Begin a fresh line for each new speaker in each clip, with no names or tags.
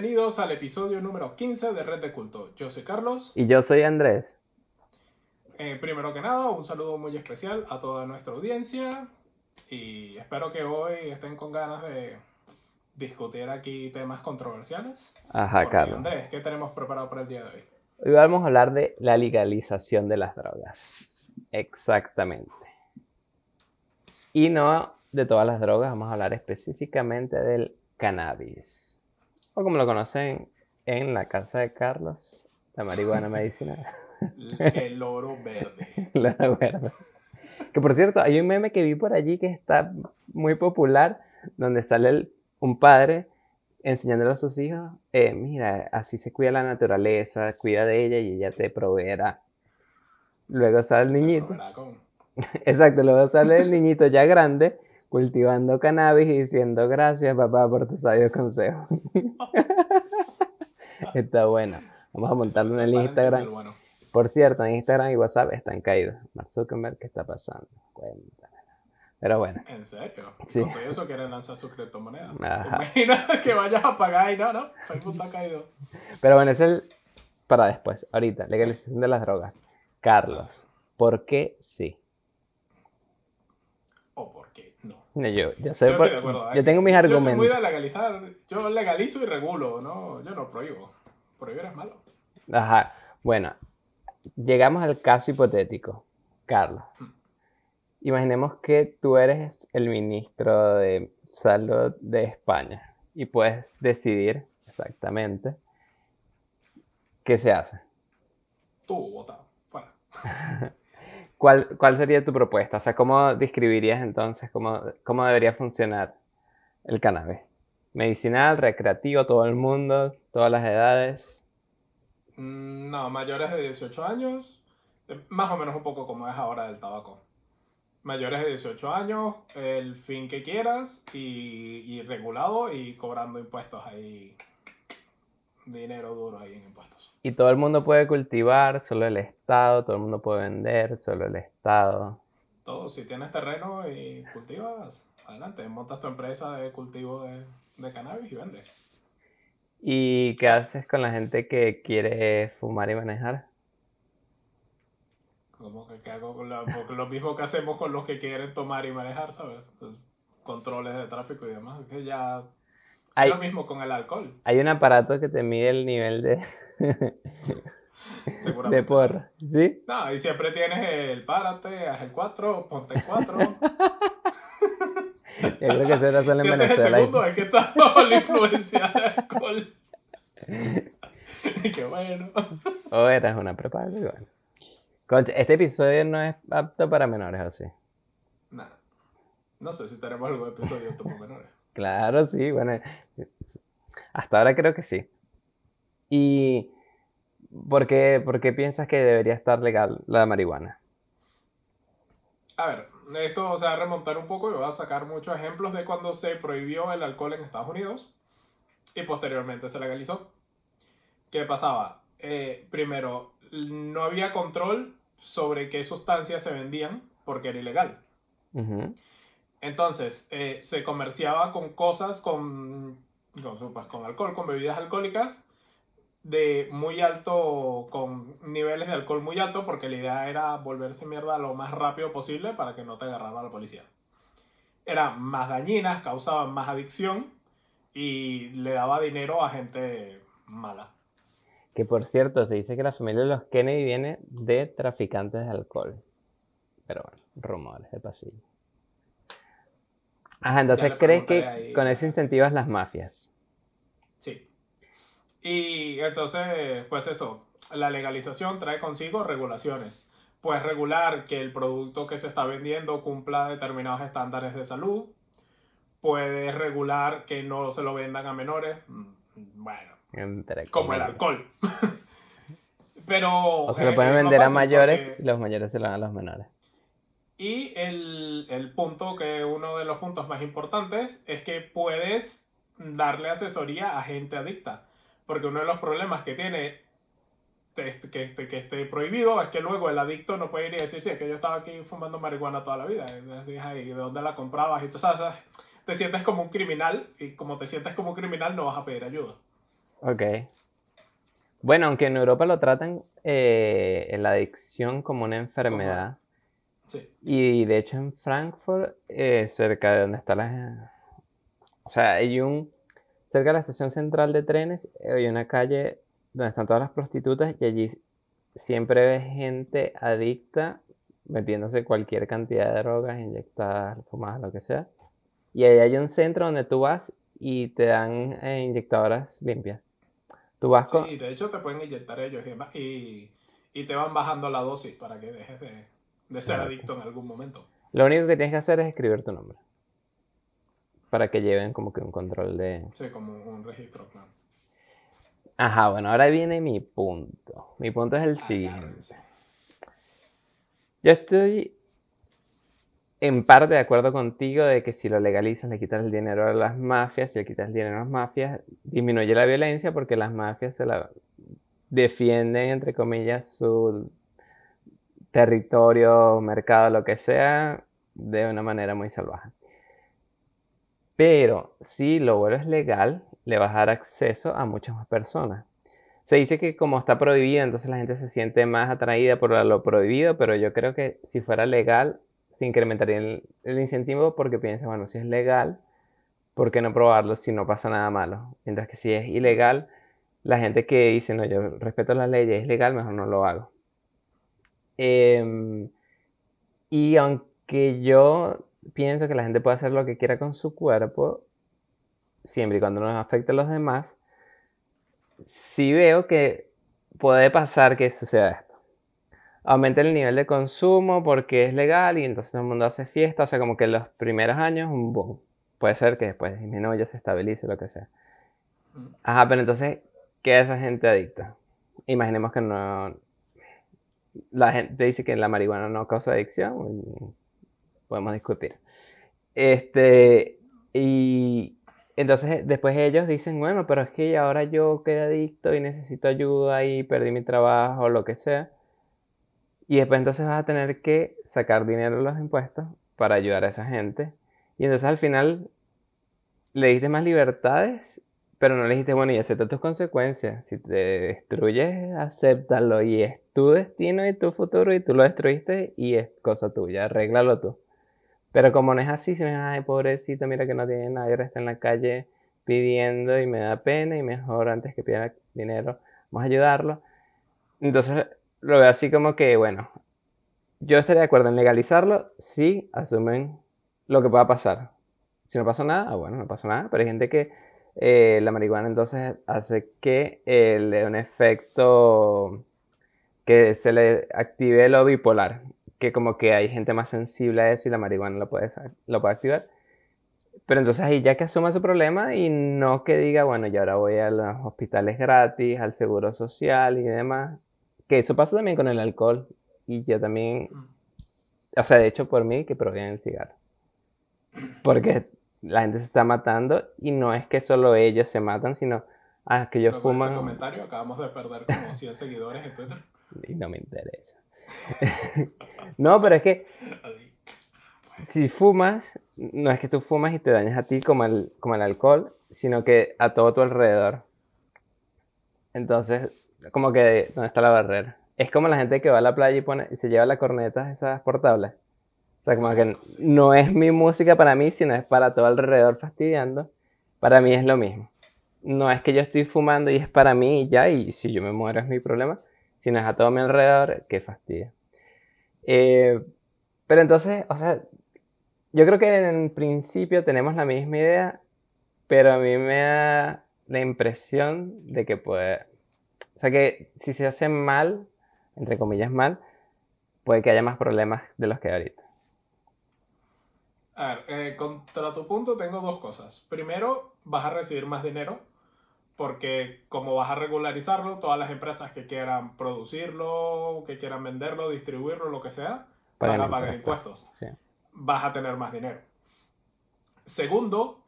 Bienvenidos al episodio número 15 de Red de Culto. Yo soy Carlos.
Y yo soy Andrés.
Eh, primero que nada, un saludo muy especial a toda nuestra audiencia y espero que hoy estén con ganas de discutir aquí temas controversiales.
Ajá,
Porque,
Carlos.
Andrés, ¿qué tenemos preparado para el día de hoy?
Hoy vamos a hablar de la legalización de las drogas. Exactamente. Y no de todas las drogas, vamos a hablar específicamente del cannabis. O como lo conocen en la casa de Carlos, la marihuana medicinal.
El oro verde.
La verdad. Que por cierto, hay un meme que vi por allí que está muy popular, donde sale el- un padre enseñándole a sus hijos, eh, mira, así se cuida la naturaleza, cuida de ella y ella te proveerá. Luego sale el niñito, exacto, luego sale el niñito ya grande cultivando cannabis y diciendo gracias papá por tus sabios consejos. Está bueno. Vamos a montarlo en el Instagram.
bueno.
Por cierto, en Instagram y WhatsApp están caídos. Mark Zuckerberg, ¿qué está pasando? Cuéntame. Pero bueno,
¿En serio?
Sí.
Los eso quieren lanzar su criptomoneda. ¿Te
Ajá.
imaginas que vayas a pagar y no, no? Facebook está caído.
pero bueno, es el para después. Ahorita, legalización de las drogas. Carlos, ¿por qué sí?
¿O por qué no?
Yo, yo,
Yo
sé por-
acuerdo.
yo tengo mis
Yo
argumentos.
legalizar. Yo legalizo y regulo, ¿no? Yo no prohíbo. Prohibir es malo.
Ajá. Bueno, llegamos al caso hipotético. Carlos, imaginemos que tú eres el ministro de Salud de España y puedes decidir exactamente qué se hace.
Tú, votado. Fuera.
¿Cuál, cuál sería tu propuesta? O sea, ¿cómo describirías entonces cómo, cómo debería funcionar el cannabis? Medicinal, recreativo, todo el mundo, todas las edades.
Mm, No, mayores de 18 años. eh, Más o menos un poco como es ahora del tabaco. Mayores de 18 años, el fin que quieras y, y regulado y cobrando impuestos ahí. Dinero duro ahí en impuestos.
Y todo el mundo puede cultivar, solo el Estado, todo el mundo puede vender, solo el Estado.
Todo, si tienes terreno y cultivas, adelante, montas tu empresa de cultivo de, de cannabis y vendes.
¿Y qué haces con la gente que quiere fumar y manejar?
Como que, que hago con la- lo mismo que hacemos con los que quieren tomar y manejar, ¿sabes? Los controles de tráfico y demás. Que ya.
Hay,
Lo mismo con el alcohol.
hay un aparato que te mide el nivel de,
Seguramente.
de porra, ¿sí?
No, y siempre tienes el párate, haz el 4, ponte el 4.
Yo creo que eso era solo en
si el
Venezuela. y-
segundo, es que estás bajo la influencia del alcohol. qué bueno.
O eras una prepaga, y bueno. Concha, Este episodio no es apto para menores, ¿o sí?
Nada. No sé si tenemos algún episodio de Topo Menores.
Claro, sí, bueno. Hasta ahora creo que sí. ¿Y por qué, por qué piensas que debería estar legal la marihuana?
A ver, esto o sea, remontar un poco y voy a sacar muchos ejemplos de cuando se prohibió el alcohol en Estados Unidos y posteriormente se legalizó. ¿Qué pasaba? Eh, primero, no había control sobre qué sustancias se vendían porque era ilegal.
Ujú.
Entonces, eh, se comerciaba con cosas, con, con, alcohol, con bebidas alcohólicas de muy alto, con niveles de alcohol muy alto, porque la idea era volverse mierda lo más rápido posible para que no te agarrara la policía. Eran más dañinas, causaban más adicción y le daba dinero a gente mala.
Que por cierto, se dice que la familia de los Kennedy viene de traficantes de alcohol. Pero bueno, rumores de pasillo. Ajá, entonces crees que
ahí.
con eso incentivas las mafias.
Sí. Y entonces, pues eso, la legalización trae consigo regulaciones. Pues regular que el producto que se está vendiendo cumpla determinados estándares de salud. Puedes regular que no se lo vendan a menores. Mm, Bueno,
Entre
como el alcohol. Pero...
O se lo
eh,
pueden
más
vender a mayores
porque-
y los mayores se lo dan a los menores.
Y el, el punto que uno de los puntos más importantes es que puedes darle asesoría a gente adicta. Porque uno de los problemas que tiene este- que, esté, que esté prohibido es que luego el adicto no puede ir y decir, sí, es que yo estaba aquí fumando marihuana toda la vida. "Ay, ¿de dónde la comprabas? Y tú sabes, te sientes como un criminal y como te sientes como un criminal no vas a pedir ayuda.
Ok. Bueno, aunque en Europa lo tratan eh, la adicción como una enfermedad.
Sí.
Y de hecho en Frankfurt, eh, cerca de donde está la... O sea, hay un... Cerca de la estación central de trenes, hay una calle donde están todas las prostitutas y allí siempre ves gente adicta metiéndose cualquier cantidad de drogas, inyectadas, fumadas, lo que sea. Y ahí hay un centro donde tú vas y te dan eh, inyectadoras limpias. Tú vas con...
Sí, de hecho te pueden inyectar ellos y, y te van bajando la dosis para que dejes de, de ser adicto en algún momento.
Lo único que tienes que hacer es escribir tu nombre. Para que lleven como que un control de...
Sí, como un registro, claro.
Ajá, bueno, ahora viene mi punto. Mi punto es el siguiente.
Agárrense.
Yo estoy en parte de acuerdo contigo de que si lo legalizas le quitas el dinero a las mafias, si le quitas el dinero a las mafias, disminuye la violencia porque las mafias se la defienden, entre comillas, su territorio, mercado, lo que sea, de una manera muy salvaje. Pero si lo vuelves legal, le vas a dar acceso a muchas más personas. Se dice que como está prohibido, entonces la gente se siente más atraída por lo prohibido, pero yo creo que si fuera legal, se incrementaría el, el incentivo porque piensas, bueno, si es legal, ¿por qué no probarlo si no pasa nada malo? Mientras que si es ilegal, la gente que dice, no, yo respeto las leyes, es legal, mejor no lo hago. Em, y aunque yo pienso que la gente puede hacer lo que quiera con su cuerpo, siempre y cuando no afecte a los demás, sí veo que puede pasar que suceda esto. Aumenta el nivel de consumo porque es legal y entonces todo el mundo hace fiesta, o sea, como que en los primeros años un boom. Puede ser que después disminuya, se estabilice, lo que sea.
Mm.
Ajá, pero entonces, ¿qué es esa gente adicta? Imaginemos que no... La gente dice que la marihuana no causa adicción, podemos discutir. Este, y entonces después ellos dicen, bueno, pero es que ahora yo quedé adicto y necesito ayuda y perdí mi trabajo lo que sea. Y después entonces vas a tener que sacar dinero de los impuestos para ayudar a esa gente. Y entonces al final le diste más libertades, pero no le dijiste, bueno, y acepta tus consecuencias. Si te destruyes, acéptalo y es tu destino y tu futuro y tú lo destruiste y es cosa tuya, arréglalo tú. Pero como no es así, si me dices, ay, pobrecito, mira que no tiene nada y ahora está en la calle pidiendo y me da pena y mejor antes que pida dinero, vamos a ayudarlo. Entonces lo veo así como que, bueno, yo estaría de acuerdo en legalizarlo si asumen lo que pueda pasar. Si no pasa nada, ah, bueno, no pasa nada, pero hay gente que eh, la marihuana entonces hace que eh, le dé un efecto que se le active lo bipolar, que como que hay gente más sensible a eso y la marihuana lo puede, lo puede activar. Pero entonces ahí ya que asuma su problema y no que diga, bueno, y ahora voy a los hospitales gratis, al seguro social y demás. Que eso pasa también con el alcohol. Y yo también,
Mm.
o sea, de hecho por mí que prohíben el cigarro. Porque la gente se está matando y no es que solo ellos se matan, sino ah, que ellos
Pero con ese
fuman
comentario acabamos de perder como 100 seguidores en Twitter.
y no me interesa. no, pero es que si fumas, no es que tú fumas y te dañas a ti como el, como el alcohol, sino que a todo tu alrededor. Entonces, como que, ¿dónde está la barrera? Es como la gente que va a la playa y, pone, y se lleva las cornetas esas portables. O sea, como que no es mi música para mí, sino es para todo alrededor fastidiando. Para mí es lo mismo. No es que yo estoy fumando y es para mí y ya, y si yo me muero es mi problema, sino es a todo mi alrededor que fastidia. Eh, pero entonces, o sea, yo creo que en principio tenemos la misma idea, pero a mí me da la impresión de que puede... O sea, que si se hace mal, entre comillas mal, puede que haya más problemas de los que hay ahorita.
A ver, eh, contra tu punto tengo dos cosas. Primero, vas a recibir más dinero porque como vas a regularizarlo, todas las empresas que quieran producirlo, que quieran venderlo, distribuirlo, lo que sea, van a pagar
impuestos.
impuestos.
Sí.
Vas a tener más dinero. Segundo,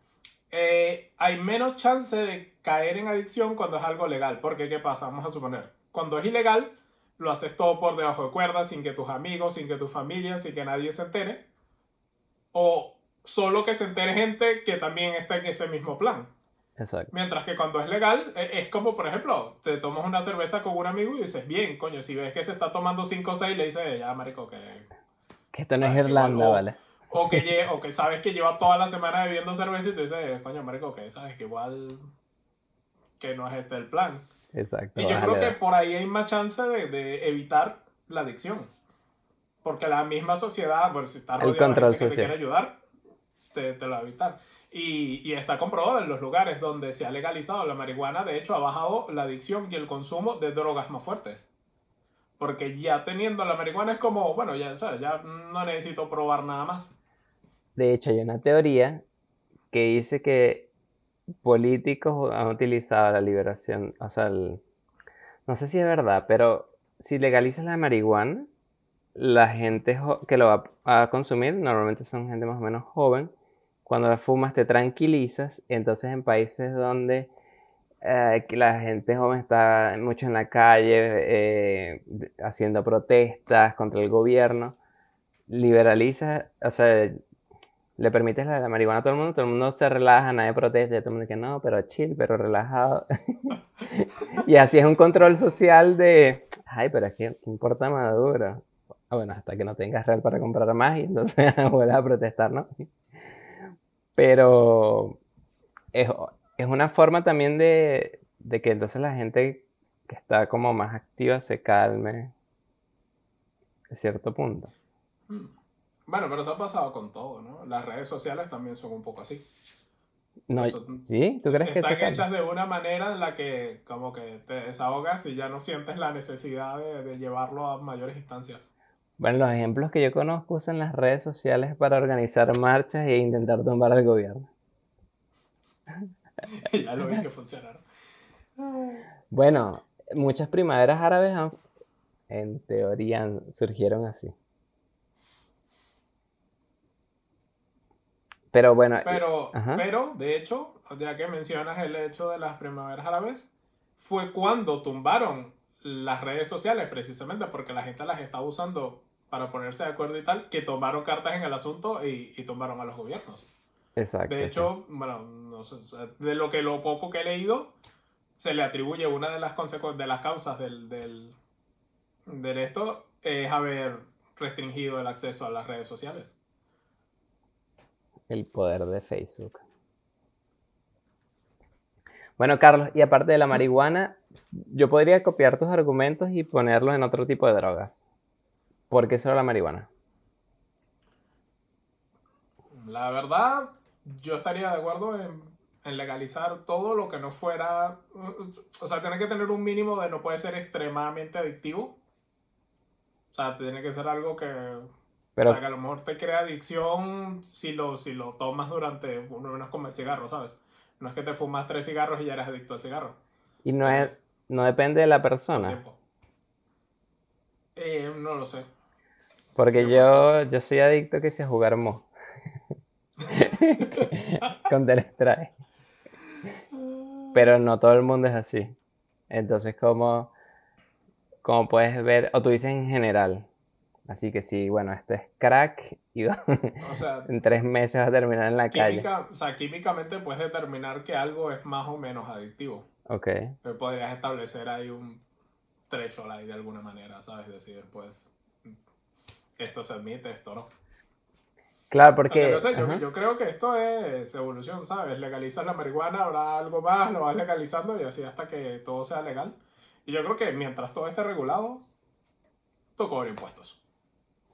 eh, hay menos chance de caer en adicción cuando es algo legal. Porque, ¿qué pasa? Vamos a suponer, cuando es ilegal, lo haces todo por debajo de cuerda, sin que tus amigos, sin que tu familia, sin que nadie se entere. O solo que se entere gente que también está en ese mismo plan.
Exacto.
Mientras que cuando es legal, e- es como, por ejemplo, te tomas una cerveza con un amigo y dices, bien, coño, si ves que se está tomando 5 o 6, le dices, ya, marico, que...
Que esto no es Irlanda,
o-
¿vale?
O que, o que sabes que lleva toda la semana bebiendo cerveza y te dices, coño, marico, que sabes que igual... Que no es este el plan.
Exacto.
Y yo creo que por ahí hay más chance de, de evitar la adicción. Porque la misma sociedad, pues si está
El
rodeada de gente que te
social.
quiere ayudar, te, te lo va a evitar. Y, y está comprobado en los lugares donde se ha legalizado la marihuana, de hecho ha bajado la adicción y el consumo de drogas más fuertes. Porque ya teniendo la marihuana es como, bueno, ya, ¿sabes? ya no necesito probar nada más.
De hecho, hay una teoría que dice que políticos han utilizado la liberación, o sea, el- no sé si es verdad, pero si legalizas la marihuana, la gente que lo va a consumir normalmente son gente más o menos joven. Cuando la fumas te tranquilizas, entonces en países donde eh, que la gente joven está mucho en la calle eh, haciendo protestas contra el gobierno, liberalizas, o sea, le permites la, la marihuana a todo el mundo, todo el mundo se relaja, nadie protesta, todo el mundo dice no, pero chill, pero relajado. y así es un control social de, ay, pero es que ¿qué importa Maduro. Ah, bueno, hasta que no tengas real para comprar más y entonces vuelves a protestar, ¿no? Pero es, es una forma también de, de que entonces la gente que está como más activa se calme a cierto punto.
Hmm. Bueno, pero eso ha pasado con todo, ¿no? Las redes sociales también son un poco así.
No, ¿Sí? ¿Tú crees que
Están
calma?
hechas de una manera en la que como que te desahogas y ya no sientes la necesidad de, de llevarlo a mayores instancias.
Bueno, los ejemplos que yo conozco usan las redes sociales para organizar marchas e intentar tumbar al gobierno.
Ya lo vi que funcionaron.
Bueno, muchas primaveras árabes han- en teoría surgieron así. Pero bueno,
Pero,
Ajá.
pero, de hecho, ya que mencionas el hecho de las primaveras árabes, fue cuando tumbaron las redes sociales, precisamente porque la gente las estaba usando para ponerse de acuerdo y tal, que tomaron cartas en el asunto y, y tumbaron a los gobiernos.
exacto.
De
sí.
hecho, bueno, no sé, de lo que lo poco que he leído, se le atribuye una de las de las causas del, del, de esto es haber restringido el acceso a las redes sociales.
El poder de Facebook. Bueno, Carlos, y aparte de la marihuana, yo podría copiar tus argumentos y ponerlos en otro tipo de drogas. ¿Por qué solo la marihuana?
La verdad, yo estaría de acuerdo en, en legalizar todo lo que no fuera, o sea, tiene que tener un mínimo de no puede ser extremadamente adictivo. O sea, tiene que ser algo que,
Pero,
o sea, que a lo mejor te crea adicción si lo, si lo tomas durante, uno no es como el cigarro, ¿sabes? No es que te fumas tres cigarros y ya eres adicto al cigarro.
y no es, no depende de la persona.
Eh, no lo sé.
Porque
Sí,
yo, yo soy adicto que sea a jugar Mo. Counter Strike. Pero no todo el mundo es así. Entonces, como, como puedes ver, o tú dices en general. Así que sí, bueno, esto es crack y
O sea,
en tres meses vas a terminar en la calle.
química, o sea, químicamente puedes determinar que algo es más o menos adictivo.
Ok.
Pero podrías establecer ahí un threshold ahí de alguna manera, ¿sabes? Decir, pues, esto se admite, esto no.
Claro, porque...
no sé, yo, creo que esto es evolución, ¿sabes? Legalizas la marihuana, habrá algo más, lo vas legalizando y así hasta que todo sea legal. Y yo creo que mientras todo esté regulado, tú cobras impuestos.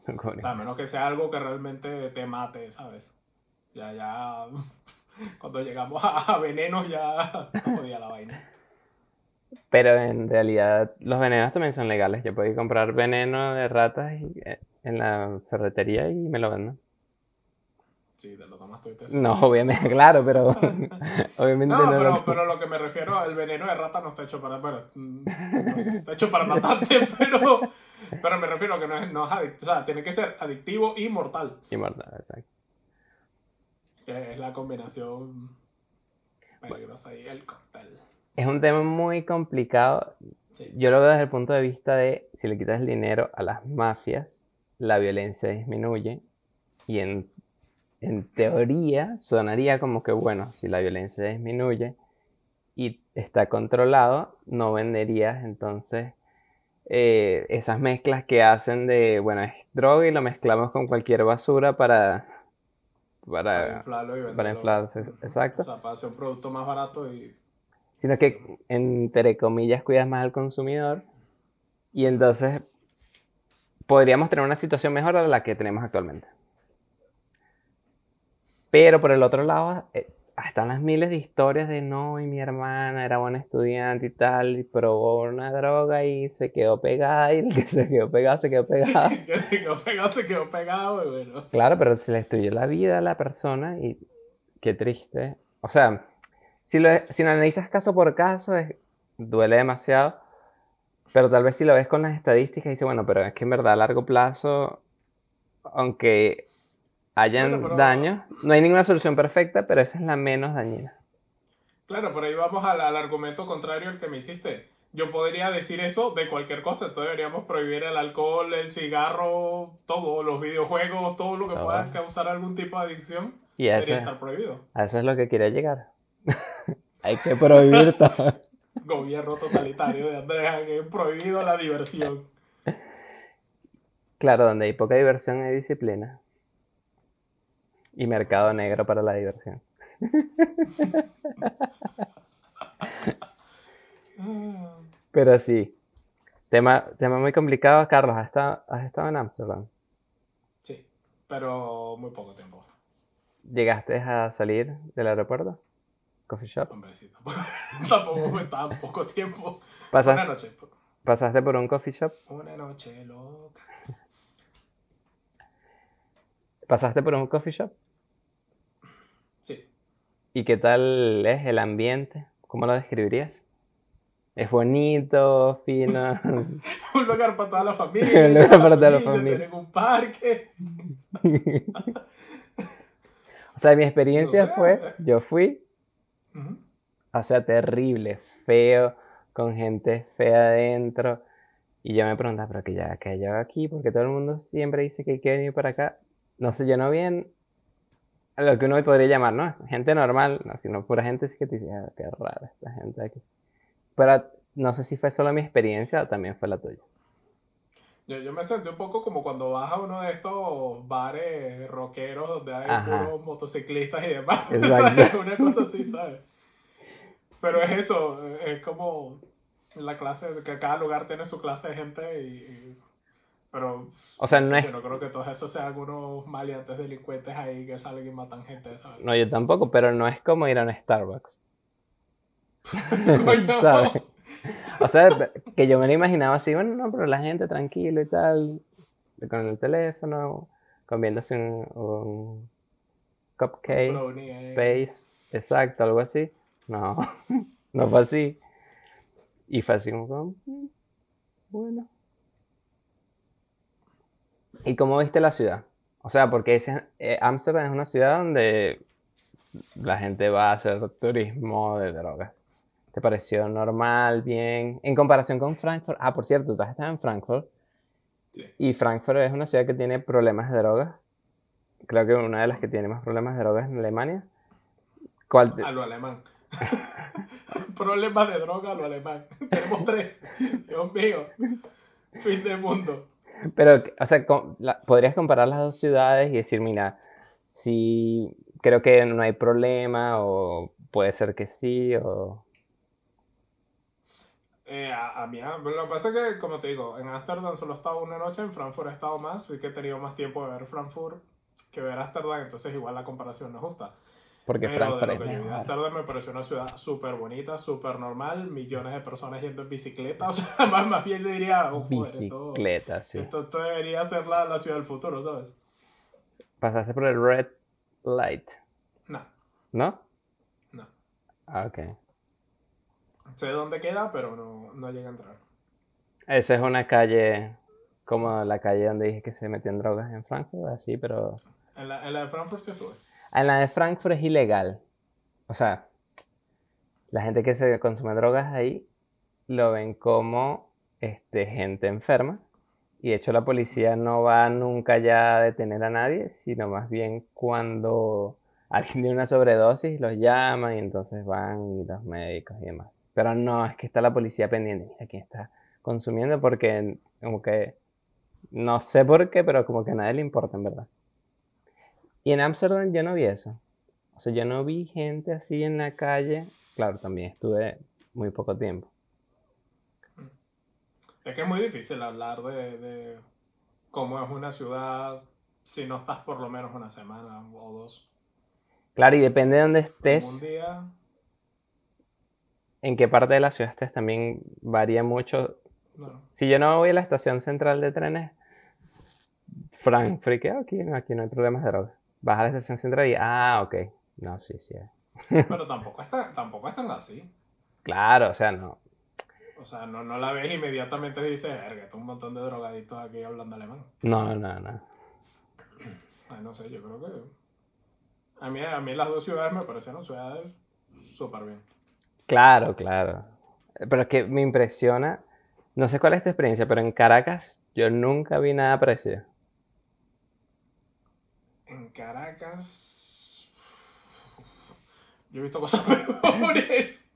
O sea, a menos que sea algo que realmente te mate, ¿sabes? Ya, ya. Cuando llegamos a, venenos, ya no podía la vaina.
Pero en realidad los venenos también son legales. Yo puedo ir a comprar veneno de ratas y- eh, en la ferretería y me lo venden.
Sí, te lo tomas tú y te
No, obviamente, claro, pero obviamente
No,
no
pero,
lo-
pero lo que me refiero, el veneno de rata no está hecho para. Bueno, mm, no sé si está hecho para matarte, pero. Pero me refiero a que no es, no es adictivo. O sea, tiene que ser adictivo y mortal.
Inmortal, exacto.
Que es la combinación peligrosa y el cóctel.
Es un tema muy complicado.
Sí.
Yo lo veo desde el punto de vista de si le quitas el dinero a las mafias, la violencia disminuye. Y en, en teoría sonaría como que, bueno, si la violencia disminuye, y está controlado, no venderías entonces eh, esas mezclas que hacen de, bueno, es droga y lo mezclamos con cualquier basura para... Para,
inflarlo y venderlo.
para inflarse, exacto.
O sea, para hacer un producto más barato y...
Sino que, entre comillas, cuidas más al consumidor y entonces podríamos tener una situación mejor a la que tenemos actualmente. Pero por el otro lado, eh, están las miles de historias de no, y mi hermana era buena estudiante y tal, y probó una droga y se quedó pegada, y el que se quedó pegado, se quedó pegado.
El que se quedó pegado, se quedó pegado, y bueno.
Claro, pero se le destruyó la vida a la persona y qué triste. O sea, si lo, si lo analizas caso por caso, es, duele demasiado. Pero tal vez si lo ves con las estadísticas, dices, bueno, pero es que en verdad a largo plazo, aunque hayan
Bueno, pero-
daños, no hay ninguna solución perfecta, pero esa es la menos dañina.
Claro, por ahí vamos al, al argumento contrario al que me hiciste. Yo podría decir eso de cualquier cosa, entonces deberíamos prohibir el alcohol, el cigarro, todo, los videojuegos, todo lo que
Todo.
pueda causar algún tipo de adicción,
Y eso,
debería estar prohibido.
a eso es lo que quería llegar. hay que prohibir todo.
Gobierno totalitario de Andrea, que prohibido la diversión.
Claro, donde hay poca diversión hay disciplina. Y mercado negro para la diversión. Pero sí. Tema, tema muy complicado, Carlos. ¿Has estado, has estado en Ámsterdam?
Sí, pero muy poco tiempo.
¿Llegaste a salir del aeropuerto? ¿Coffee shops?
Hombre, sí, tampoco, tampoco fue tan poco tiempo. Una noche,
¿Pasaste por un coffee shop?
una noche loca.
¿Pasaste por un coffee shop?
Sí,
¿Y qué tal es el ambiente? ¿Cómo lo describirías? ¿Es bonito, fino?
un lugar para toda la familia.
Un lugar para toda la familia.
Tienen un parque.
o sea, mi experiencia
No sé.
fue, yo fui, O sea, terrible, feo, con gente fea adentro. Y yo me preguntaba, pero que ya, que yo aquí, porque todo el mundo siempre dice que hay que venir para acá. No sé, yo no bien a lo que uno podría llamar, ¿no? Gente normal, no, sino pura gente que te dice, ah, qué rara esta gente aquí. Pero no sé si fue solo mi experiencia o también fue la tuya.
Yo, yo me sentí un poco como cuando vas a uno de estos bares rockeros donde hay
Ajá.
puros motociclistas y demás.
Exacto.
¿sabes? Una cosa así, ¿sabes? Pero es eso, es como la clase, que cada lugar tiene su clase de gente y... y- pero
O sea,
sí,
no es
yo no creo que todos esos sean algunos maleantes delincuentes ahí que salen y matan gente, ¿sabes?
No, yo tampoco, pero no es como ir a un Starbucks. ¿Sabes? O sea, que yo me lo imaginaba así, bueno, no, pero la gente tranquilo y tal, con el teléfono, comiéndose un, un cupcake,
brownie
space, exacto, algo así. No, no fue así. Y fue así como, "Mm, bueno. ¿Y cómo viste la ciudad? O sea, porque ese- eh, Ámsterdam es una ciudad donde la gente va a hacer turismo de drogas. ¿Te pareció normal, bien? En comparación con Frankfurt. Ah, por cierto, tú has estado en Frankfurt.
Sí.
Y Frankfurt es una ciudad que tiene problemas de drogas. Creo que una de las que tiene más problemas de drogas en Alemania. ¿Cuál te-
A lo alemán. Problemas de droga a lo alemán. Tenemos tres. Dios mío. Fin del mundo.
Pero, o sea, com- la- podrías comparar las dos ciudades y decir, mira, si creo que no hay problema o puede ser que sí o...
Eh, a, a mí, ah, lo que pasa es que, como te digo, en Ámsterdam solo he estado una noche, en Frankfurt he estado más, así que he tenido más tiempo de ver Frankfurt que ver Ámsterdam, entonces igual la comparación no es justa.
Porque
Pero
Frankfurt
de lo que. Ámsterdam me pareció una ciudad súper bonita, súper normal, millones de personas yendo en bicicleta, o sea, más, más bien le diría, oh, joder, esto,
Bicicleta, sí.
esto, esto debería ser la, la ciudad del futuro, ¿sabes?
Pasaste por el red light,
No,
¿no?
no.
Ah, ok.
Sé dónde queda, pero no, no llegué a entrar.
Esa es una calle como la calle donde dije que se metían drogas en Frankfurt, así, pero...
En la, en la de Frankfurt sí estuve.
En la de Frankfurt es ilegal. O sea, la gente que se consume drogas ahí lo ven como este, gente enferma. Y de hecho la policía no va nunca ya a detener a nadie, sino más bien cuando alguien tiene una sobredosis, los llaman y entonces van y los médicos y demás. Pero no, es que está la policía pendiente, mira quién está consumiendo porque como que no sé por qué, pero como que a nadie le importa en verdad. Y en Amsterdam yo no vi eso. O sea, yo no vi gente así en la calle. Claro, también estuve muy poco tiempo.
Es que es muy difícil hablar de, de cómo es una ciudad si no estás por lo menos una semana o dos.
Claro, y depende de dónde estés.
Un día.
En qué parte de la ciudad estés también varía mucho. Si yo no voy a la estación central de trenes, Frank, friqueo aquí, aquí no hay problemas de droga. Vas a la estación central y, ah, ok. No, sí, sí.
Pero tampoco, está, tampoco están así.
Claro, o sea, no.
O sea, no, no la ves inmediatamente y dices, verga, está un montón de drogaditos aquí hablando alemán.
No, no, no.
Ay, no sé, yo creo que. A mí, a mí las dos ciudades me parecieron ciudades súper bien.
Claro, claro. Pero es que me impresiona. No sé cuál es tu experiencia, pero en Caracas yo nunca vi nada parecido.
En Caracas. Yo he visto cosas peores.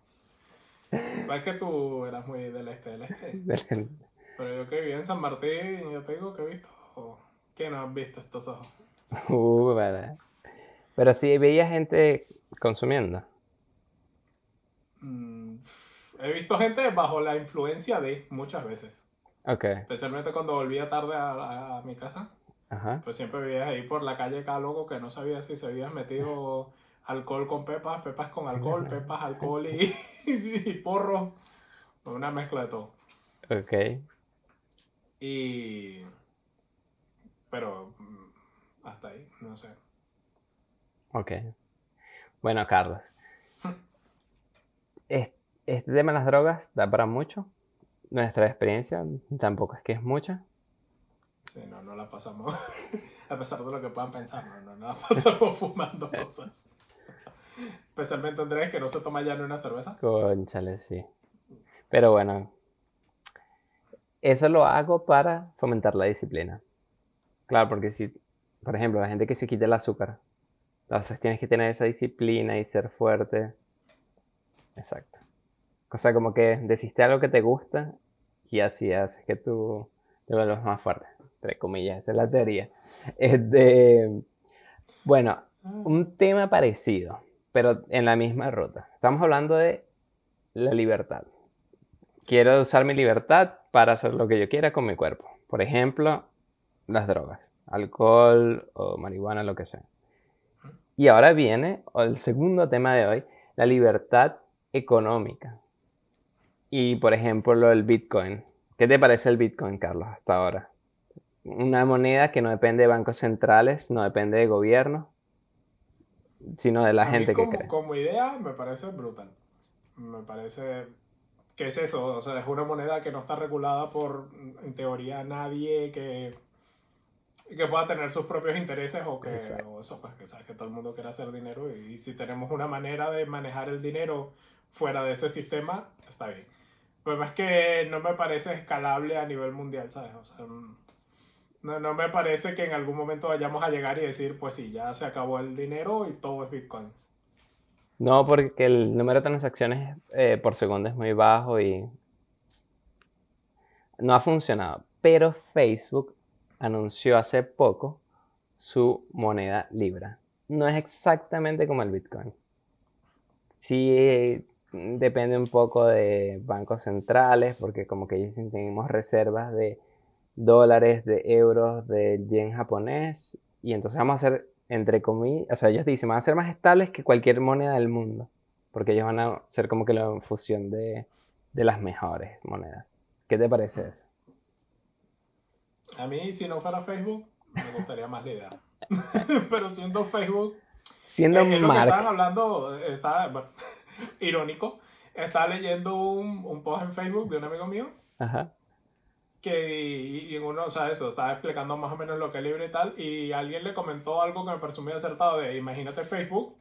Es que tú eras muy del este del este. Pero yo que viví en San Martín, yo te digo que he visto. ¿Qué no has visto estos ojos?
Uh, vale. Pero sí veía gente consumiendo.
Mm, he visto gente bajo la influencia de muchas veces.
Ok.
Especialmente cuando volvía tarde a, mi casa. Ajá. Pues siempre veías ahí por la calle cada loco que no sabía si se habían metido alcohol con pepas, pepas con alcohol, pepas, alcohol y, y, porro. Una mezcla de todo.
Ok.
Y. Pero. Mm, hasta ahí, no sé.
Ok. Bueno, Carlos. Este tema de las drogas da para mucho. Nuestra experiencia tampoco es que es mucha.
Sí, no, no la pasamos. A pesar de lo que puedan pensar, no, no, no la pasamos fumando cosas. Especialmente Andrés, que no se toma ya ni una cerveza.
Conchale, sí. Pero bueno, eso lo hago para fomentar la disciplina. Claro, porque si, por ejemplo, la gente que se quita el azúcar, entonces tienes que tener esa disciplina y ser fuerte. Exacto. O sea, como que desiste algo que te gusta y así haces que tú te vuelvas más fuerte. Entre comillas, esa es la teoría. Este, bueno, ah. un tema parecido pero en la misma ruta. Estamos hablando de la libertad. Quiero usar mi libertad para hacer lo que yo quiera con mi cuerpo. Por ejemplo, las drogas, alcohol o marihuana, lo que sea. Y ahora viene el segundo tema de hoy, la libertad económica. Y por ejemplo, el Bitcoin. ¿Qué te parece el Bitcoin, Carlos, hasta ahora? Una moneda que no depende de bancos centrales, no depende de gobierno, sino de la gente
que
cree.
Como idea me parece brutal. Me parece que es eso, o sea, es una moneda que no está regulada por, en teoría, nadie que, que pueda tener sus propios intereses o que o eso, pues que sabes que todo el mundo quiere hacer dinero y, y, si tenemos una manera de manejar el dinero fuera de ese sistema, está bien. Pero es que no me parece escalable a nivel mundial, ¿sabes? O sea, no, no me parece que en algún momento vayamos a llegar y decir, pues sí, ya se acabó el dinero y todo es bitcoins.
No, porque el número de transacciones eh, por segundo es muy bajo y no ha funcionado. Pero Facebook anunció hace poco su moneda Libra. No es exactamente como el Bitcoin. Sí depende un poco de bancos centrales, porque como que ellos tenemos reservas de dólares, de euros, de yen japonés. Y entonces vamos a hacer, entre comillas, o sea, ellos dicen, van a ser más estables que cualquier moneda del mundo. Porque ellos van a ser como que la fusión de, de las mejores monedas. ¿Qué te parece eso?
A mí, si no fuera Facebook, me gustaría más la idea. Pero siendo Facebook.
Siendo
eh, estaban hablando, está irónico. Estaba leyendo un, un post en Facebook de un amigo mío.
Ajá
que y, uno, o sea, eso, estaba explicando más o menos lo que es libre y tal, y alguien le comentó algo que me pareció muy acertado de, imagínate Facebook,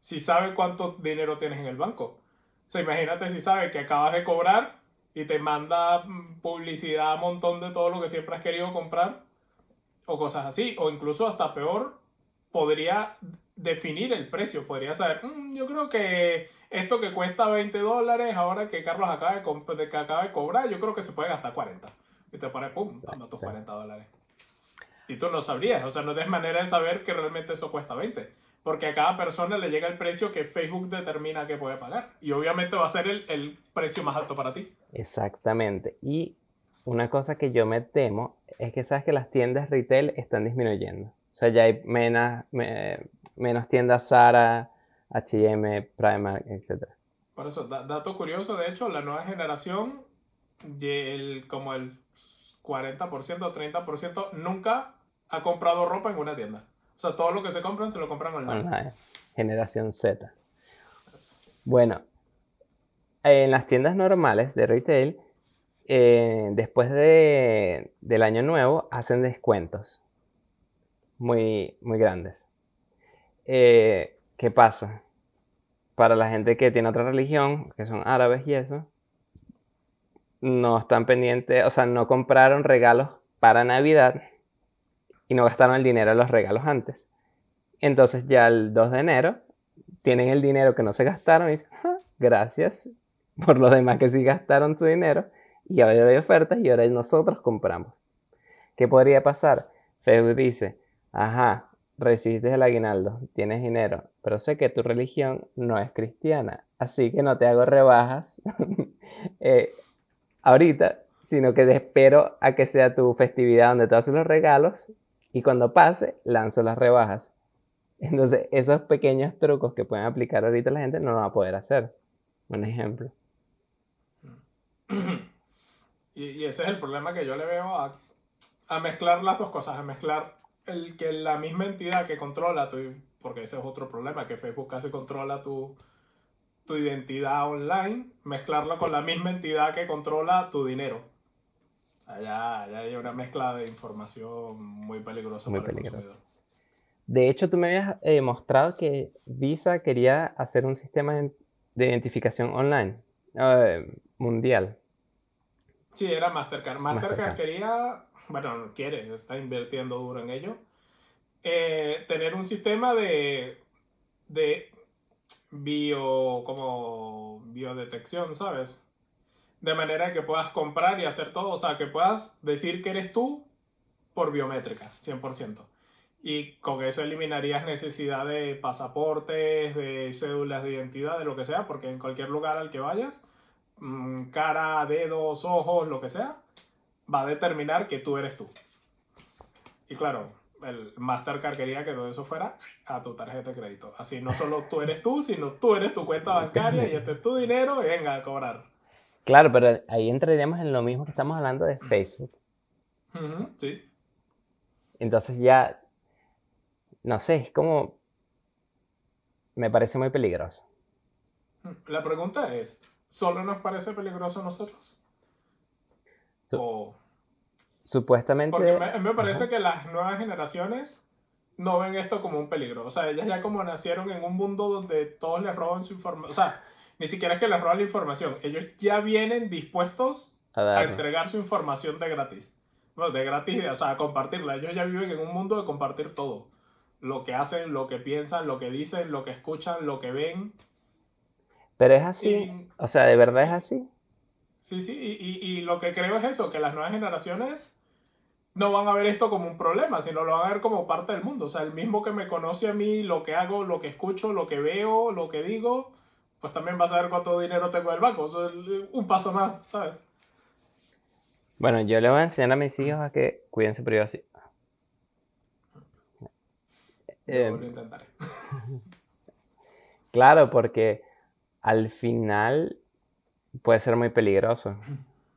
si sabe cuánto dinero tienes en el banco. O sea, imagínate si sabe que acabas de cobrar y te manda mm, publicidad a montón de todo lo que siempre has querido comprar, o cosas así, o incluso hasta peor, podría definir el precio. Podría saber, "Mm, yo creo que esto que cuesta 20 dólares, ahora que Carlos acaba de, que acaba de cobrar, yo creo que se puede gastar 40. Y te pone, pum, dame tus
Exacto.
40 dólares. Y tú no sabrías, o sea, no tienes manera de saber que realmente eso cuesta 20. Porque a cada persona le llega el precio que Facebook determina que puede pagar. Y obviamente va a ser el, el precio más alto para ti.
Exactamente. Y una cosa que yo me temo es que sabes que las tiendas retail están disminuyendo. O sea, ya hay menos, me- menos tiendas Zara, H&M, Primark, etc.
Por eso, da- dato curioso, de hecho, la nueva generación, el- como el 40% o 30%, nunca ha comprado ropa en una tienda. O sea, todo lo que se compran se lo compran online.
Online. Generación Z. Bueno, en las tiendas normales de retail, eh, después de- del año nuevo, hacen descuentos muy, muy grandes. Eh, ¿qué pasa? Para la gente que tiene otra religión, que son árabes y eso, no están pendientes, o sea, no compraron regalos para Navidad y no gastaron el dinero en los regalos antes. Entonces ya el 2 de enero tienen el dinero que no se gastaron y dicen, "Ah, gracias por los demás que sí gastaron su dinero y ahora hay ofertas y ahora nosotros compramos. ¿Qué podría pasar? Facebook dice, ajá, recibiste el aguinaldo, tienes dinero, pero sé que tu religión no es cristiana, así que no te hago rebajas eh, ahorita, sino que te espero a que sea tu festividad donde te haces los regalos y cuando pase lanzo las rebajas. Entonces, esos pequeños trucos que pueden aplicar ahorita la gente no lo va a poder hacer. Un ejemplo.
Y, ese es el problema que yo le veo a mezclar las dos cosas, a mezclar el que la misma entidad que controla tu, porque ese es otro problema, que Facebook casi controla tu, tu identidad online, mezclarla
Sí.
con la misma entidad que controla tu dinero. Allá, allá hay una mezcla de información muy peligrosa
Muy
para el
peligrosa.
consumidor.
De hecho, tú me habías eh, mostrado que Visa quería hacer un sistema de de identificación online eh, mundial.
Sí, era Mastercard. Mastercard,
Mastercard.
quería, bueno, quiere, está invirtiendo duro en ello, eh, tener un sistema de, de bio, como biodetección, ¿sabes? De manera que puedas comprar y hacer todo, o sea, que puedas decir que eres tú por biométrica, 100%. Y con eso eliminarías necesidad de pasaportes, de cédulas de identidad, de lo que sea, porque en cualquier lugar al que vayas, mm, cara, dedos, ojos, lo que sea, va a determinar que tú eres tú. Y claro, el Mastercard quería que todo eso fuera a tu tarjeta de crédito. Así no solo tú eres tú, sino tú eres tu cuenta bancaria y este es tu dinero y venga a cobrar.
Claro, pero ahí entraríamos en lo mismo que estamos hablando de Facebook.
Sí.
Entonces ya, no sé, es como, me parece muy peligroso.
La pregunta es, ¿solo nos parece peligroso a nosotros? O-
Supuestamente,
Porque me, me parece
Ajá.
que las nuevas generaciones no ven esto como un peligro. O sea, ellas ya como nacieron en un mundo donde todos les roban su información. O sea, ni siquiera es que les roban la información. Ellos ya vienen dispuestos
a
entregar su información de gratis. Bueno, de gratis, o sea, a compartirla. Ellos ya viven en un mundo de compartir todo. Lo que hacen, lo que piensan, lo que dicen, lo que escuchan, lo que ven.
Pero es así,
Y-
o sea, ¿de verdad es así?
Sí, sí, y, y, y lo que creo es eso, que las nuevas generaciones no van a ver esto como un problema, sino lo van a ver como parte del mundo. O sea, el mismo que me conoce a mí, lo que hago, lo que escucho, lo que veo, lo que digo, pues también va a saber cuánto dinero tengo en el banco. Eso es un paso más, ¿sabes?
Bueno, yo le voy a enseñar a mis hijos a que cuiden su privacidad. Eh,
lo intentaré.
Claro, porque al final puede ser muy peligroso.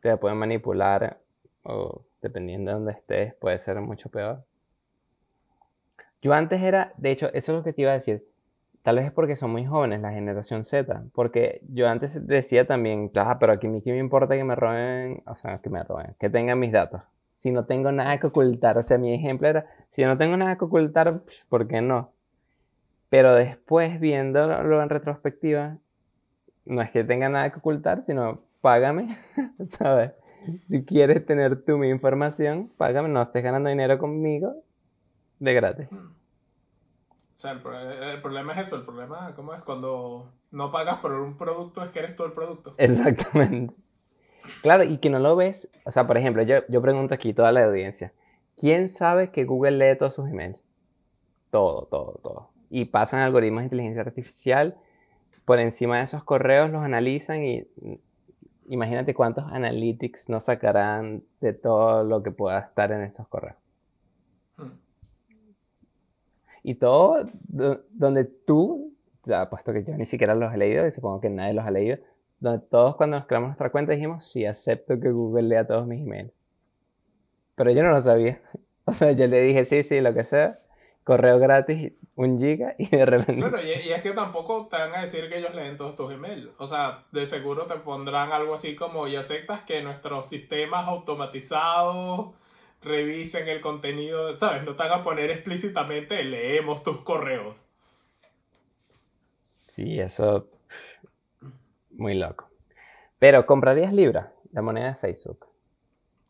Te pueden manipular o dependiendo de dónde estés, puede ser mucho peor. Yo antes era, de hecho, eso es lo que te iba a decir. Tal vez es porque son muy jóvenes, la generación Z. Porque yo antes decía también, ah, pero aquí a mí me importa que me roben, o sea, que me roben, que tengan mis datos. Si no tengo nada que ocultar, o sea, mi ejemplo era, si yo no tengo nada que ocultar, ¿por qué no? Pero después, viéndolo en retrospectiva, no es que tenga nada que ocultar, sino págame, ¿sabes? Si quieres tener tú mi información, págame, no estés ganando dinero conmigo de gratis.
O sea, el, problema es eso, el problema, ¿cómo es? Cuando no pagas por un producto es que eres todo el producto.
Exactamente. Claro, y que no lo ves, o sea, por ejemplo, yo, yo pregunto aquí a toda la audiencia, ¿quién sabe que Google lee todos sus emails? Todo, todo, todo. Y pasan algoritmos de inteligencia artificial, por encima de esos correos los analizan y imagínate cuántos analytics nos sacarán de todo lo que pueda estar en esos correos. Hmm. Y todo donde tú, ya puesto que yo ni siquiera los he leído y supongo que nadie los ha leído, donde todos cuando nos creamos nuestra cuenta dijimos, sí, acepto que Google lea todos mis emails. Pero yo no lo sabía. O sea, yo le dije, sí, sí, lo que sea, correo gratis, un giga y de repente...
Bueno, y, es que tampoco te van a decir que ellos leen todos tus emails. O sea, de seguro te pondrán algo así como, y aceptas que nuestros sistemas automatizados revisen el contenido, ¿sabes? No te van a poner explícitamente, leemos tus correos.
Sí, eso muy loco. Pero, ¿comprarías Libra, la moneda de Facebook?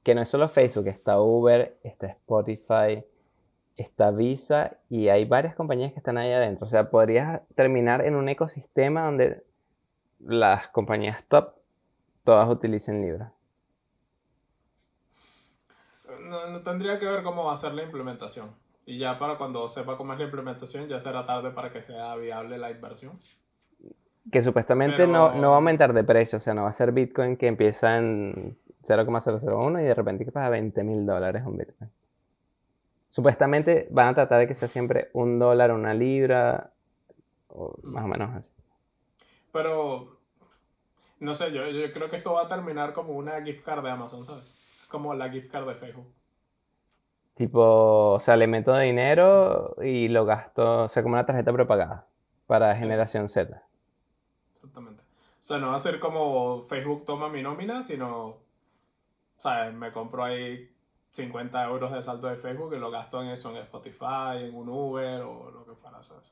Que no es solo Facebook, está Uber, está Spotify, está Visa y hay varias compañías que están ahí adentro. O sea, podrías terminar en un ecosistema donde las compañías top todas utilicen Libra.
No, tendría que ver cómo va a ser la implementación. Y ya para cuando sepa cómo es la implementación, ya será tarde para que sea viable la inversión.
Que supuestamente no, no, va a aumentar de precio, o sea, no va a ser Bitcoin que empieza en 0,001 y de repente que paga 20 mil dólares un Bitcoin. Supuestamente van a tratar de que sea siempre un dólar, una libra, o más o menos así.
Pero, no sé, yo, yo creo que esto va a terminar como una gift card de Amazon, ¿sabes? Como la gift card de Facebook.
Tipo, o sea, le meto dinero y lo gasto, o sea, como una tarjeta prepagada para generación Z.
Exactamente. O sea, no va a ser como Facebook toma mi nómina, sino, ¿sabes? Me compro ahí 50 euros de saldo de Facebook y lo gasto en eso, en Spotify, en un Uber o lo que fuera, ¿sabes?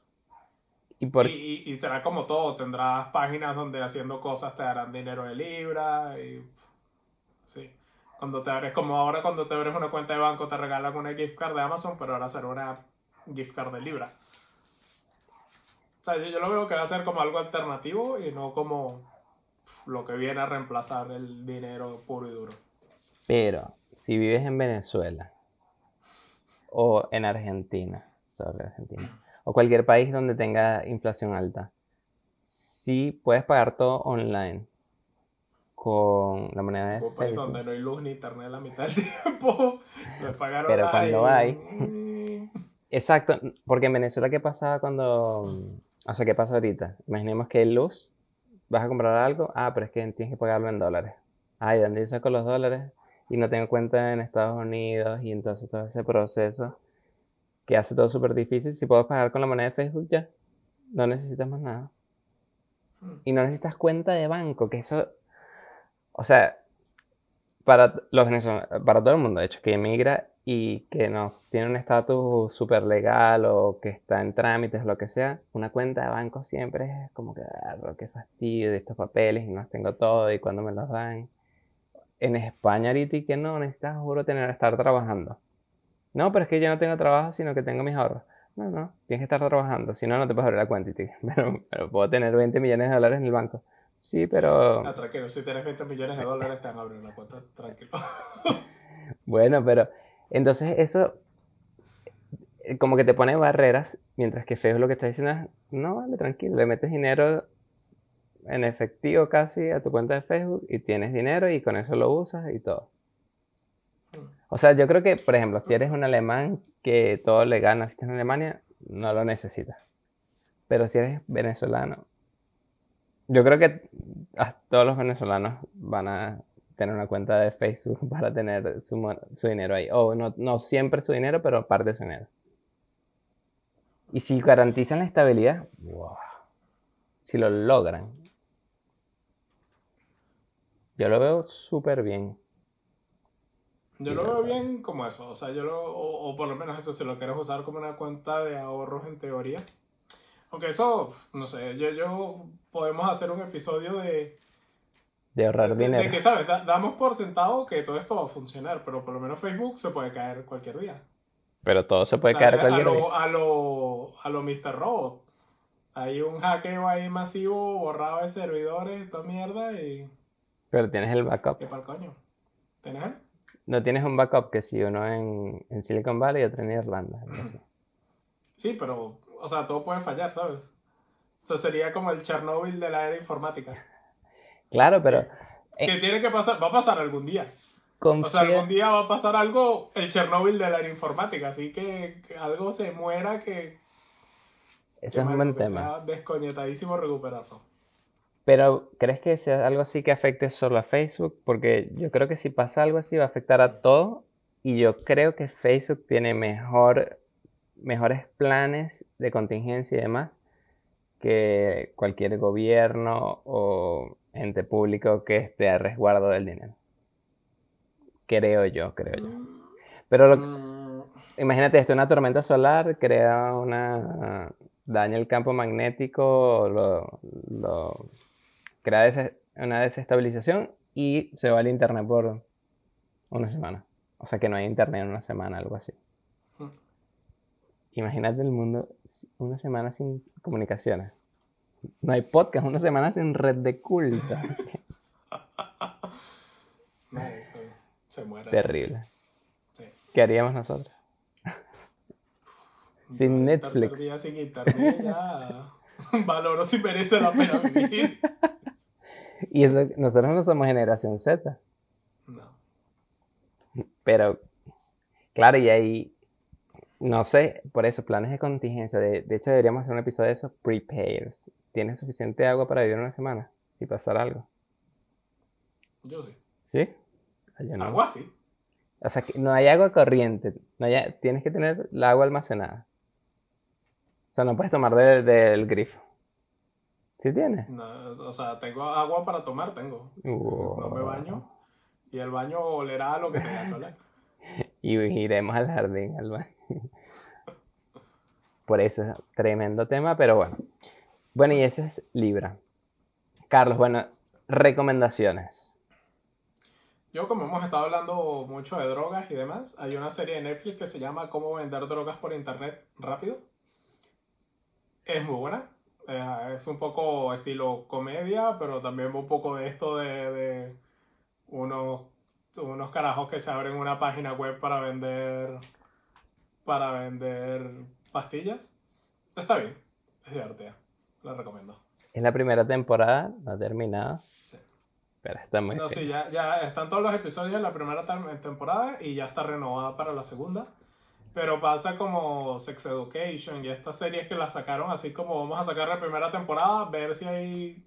¿Y, y, será como todo, tendrás páginas donde haciendo cosas te darán dinero de Libra y... Sí. Cuando te abres, como ahora cuando te abres una cuenta de banco te regalan una gift card de Amazon, pero ahora será una gift card de Libra. O sea, yo, lo veo que va a ser como algo alternativo y no como lo que viene a reemplazar el dinero puro y duro.
Pero, si vives en Venezuela o en Argentina, sobre Argentina, o cualquier país donde tenga inflación alta, sí puedes pagar todo online con la moneda de
país donde no hay luz ni internet la mitad del tiempo,
Pero cuando hay... Exacto, porque en Venezuela, ¿qué pasaba cuando o sea, ¿qué pasa ahorita? Imaginemos que hay luz, vas a comprar algo, ah, pero es que tienes que pagarlo en dólares. Ay, ¿dónde yo saco los dólares? Y no tengo cuenta en Estados Unidos y entonces todo ese proceso que hace todo súper difícil. Si puedo pagar con la moneda de Facebook ya, no necesitas más nada. Hmm. Y no necesitas cuenta de banco, que eso, o sea, para los para todo el mundo, de hecho, que emigra y que nos tiene un estatus súper legal o que está en trámites lo que sea, una cuenta de banco siempre es como que, ah, qué fastidio de estos papeles y no los tengo todo y cuando me los dan. En España ahorita y que no, necesitas, juro, tener, estar trabajando. No, pero es que yo no tengo trabajo, sino que tengo mis ahorros. No, no, tienes que estar trabajando, si no, no te puedes abrir la cuenta. Y pero, pero puedo tener 20 millones de dólares en el banco. Sí, pero...
Ah, tranquilo, si tienes 20 millones de dólares te van a abrir la cuenta, tranquilo.
bueno, pero entonces eso eh, como que te pone barreras, mientras que Facebook lo que está diciendo es, no, vale, tranquilo, le metes dinero en efectivo casi a tu cuenta de Facebook y tienes dinero y con eso lo usas y todo. O sea, yo creo que, por ejemplo, si eres un alemán que todo le gana, si estás en Alemania, no lo necesitas. Pero si eres venezolano, yo creo que todos los venezolanos van a tener una cuenta de Facebook para tener su, su dinero ahí. O no, no, siempre su dinero, pero parte de su dinero. Y si garantizan la estabilidad, wow. si lo logran, yo lo veo súper bien.
Yo lo veo bien como eso, o sea, yo lo, o, o, por lo menos eso, si lo quieres usar como una cuenta de ahorros en teoría. Aunque eso, no sé, yo, yo podemos hacer un episodio de
de ahorrar dinero.
De que, ¿sabes? damos por sentado que todo esto va a funcionar, pero por lo menos Facebook se puede caer cualquier día.
Pero todo se puede caer
a
cualquier día.
lo, a lo, a lo Mr. Robot. Hay un hackeo ahí masivo, borrado de servidores, toda mierda y.
Pero tienes el backup.
¿Qué pa'l coño? ¿Tienes él?
No tienes un backup que si uno en, en Silicon Valley y otro en Irlanda. así.
Sí, pero, o sea, todo puede fallar, ¿sabes? O sea, sería como el Chernobyl de la era informática.
Claro, pero Eh.
Que tiene que pasar, va a pasar algún día. O sea, algún día va a pasar algo, el Chernobyl de la era informática, así que, que algo se muera que,
ese
que,
es un buen tema.
sea descoñetadísimo recuperarlo.
Pero ¿crees que sea algo así que afecte solo a Facebook? Porque yo creo que si pasa algo así va a afectar a todo y yo creo que Facebook tiene mejor, mejores planes de contingencia y demás que cualquier gobierno o ente público que esté a resguardo del dinero. Creo yo, creo yo. Pero lo-
Mm,
imagínate esto, una tormenta solar crea una... daña el campo magnético, lo, lo- crea una desestabilización y se va el internet por una semana. O sea que no hay internet en una semana, algo así. Imagínate el mundo una semana sin comunicaciones. No hay podcast, una semana sin red de culto.
se muere.
Terrible.
Sí.
¿Qué haríamos nosotros? Sin Netflix.
día sin internet ya valoro si merece la pena vivir.
Y eso, nosotros no somos generación Z.
No.
Pero, claro, y ahí, no sé, por eso, planes de contingencia. De, de hecho, deberíamos hacer un episodio de eso. Prepares. ¿Tienes suficiente agua para vivir una semana? Si pasara algo.
Yo sí.
¿Sí? Ah, yo no.
Algo así.
O sea, que no hay agua corriente. No hay- tienes que tener el agua almacenada. O sea, no puedes tomar de- del grifo. ¿Sí tienes?
No, o sea, tengo agua para tomar, tengo. No me baño. Y el baño olerá a lo que tenga que oler.
Y iremos al jardín, al baño. Por eso es tremendo tema, pero bueno. Bueno, y ese es Libra. Carlos, bueno, recomendaciones.
Yo, como hemos estado hablando mucho de drogas y demás, hay una serie de Netflix que se llama Cómo vender drogas por internet rápido. Es muy buena. Eh, es un poco estilo comedia, pero también un poco de esto de, de unos, unos carajos que se abren una página web para vender para vender pastillas. Está bien, es divertida. La recomiendo.
Es la primera temporada, no ha terminado,
Sí.
pero está muy
No,
bien.
sí, ya, ya están todos los episodios de la primera tem- temporada y ya está renovada para la segunda. Pero pasa como Sex Education y estas series que las sacaron así como vamos a sacar la primera temporada, ver si hay,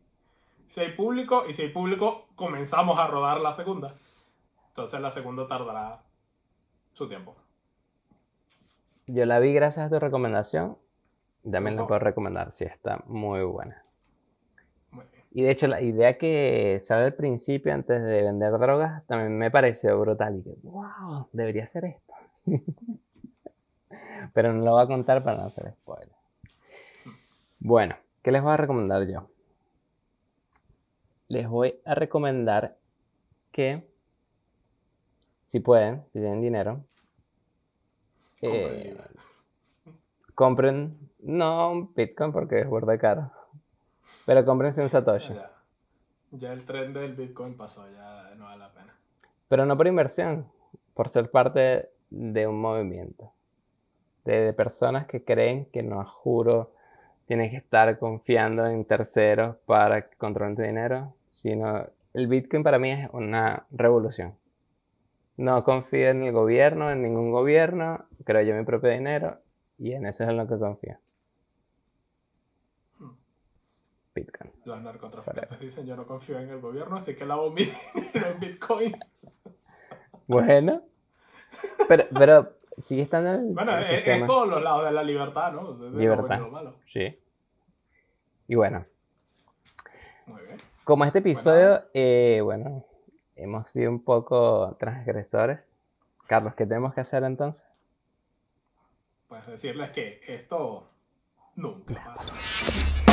si hay público y si hay público comenzamos a rodar la segunda. Entonces la segunda tardará su tiempo.
Yo la vi gracias a tu recomendación. También la puedo recomendar, sí, está muy buena.
Muy bien.
Y de hecho, la idea que sale al principio, antes de vender drogas, también me pareció brutal. Y que, wow, debería hacer esto. Pero no lo voy a contar para no hacer spoiler. Bueno, ¿qué les voy a recomendar yo? Les voy a recomendar que, si pueden, si tienen dinero, eh, compren, no un Bitcoin porque es burda de caro, pero cómprense un Satoshi.
Ya, ya el tren del Bitcoin pasó, ya no vale la pena.
Pero no por inversión, por ser parte de un movimiento. De, de personas que creen que no, juro, tienes que estar confiando en terceros para que controlen tu dinero, sino el Bitcoin para mí es una revolución. No confío en el gobierno, en ningún gobierno, creo yo mi propio dinero y en eso es en lo que confío.
Hmm.
Bitcoin.
Los narcotraficantes dicen yo no confío en el gobierno, así que lavo mi dinero en bitcoins.
Bueno, pero, pero sigue estando el,
Bueno,
el
es, todos los lados de la libertad, ¿no? De
Libertad.
bueno y lo malo.
Sí. Y bueno,
Muy bien.
como este episodio, eh, bueno, hemos sido un poco transgresores. Carlos, ¿qué tenemos que hacer entonces?
Pues decirles que esto nunca pasa.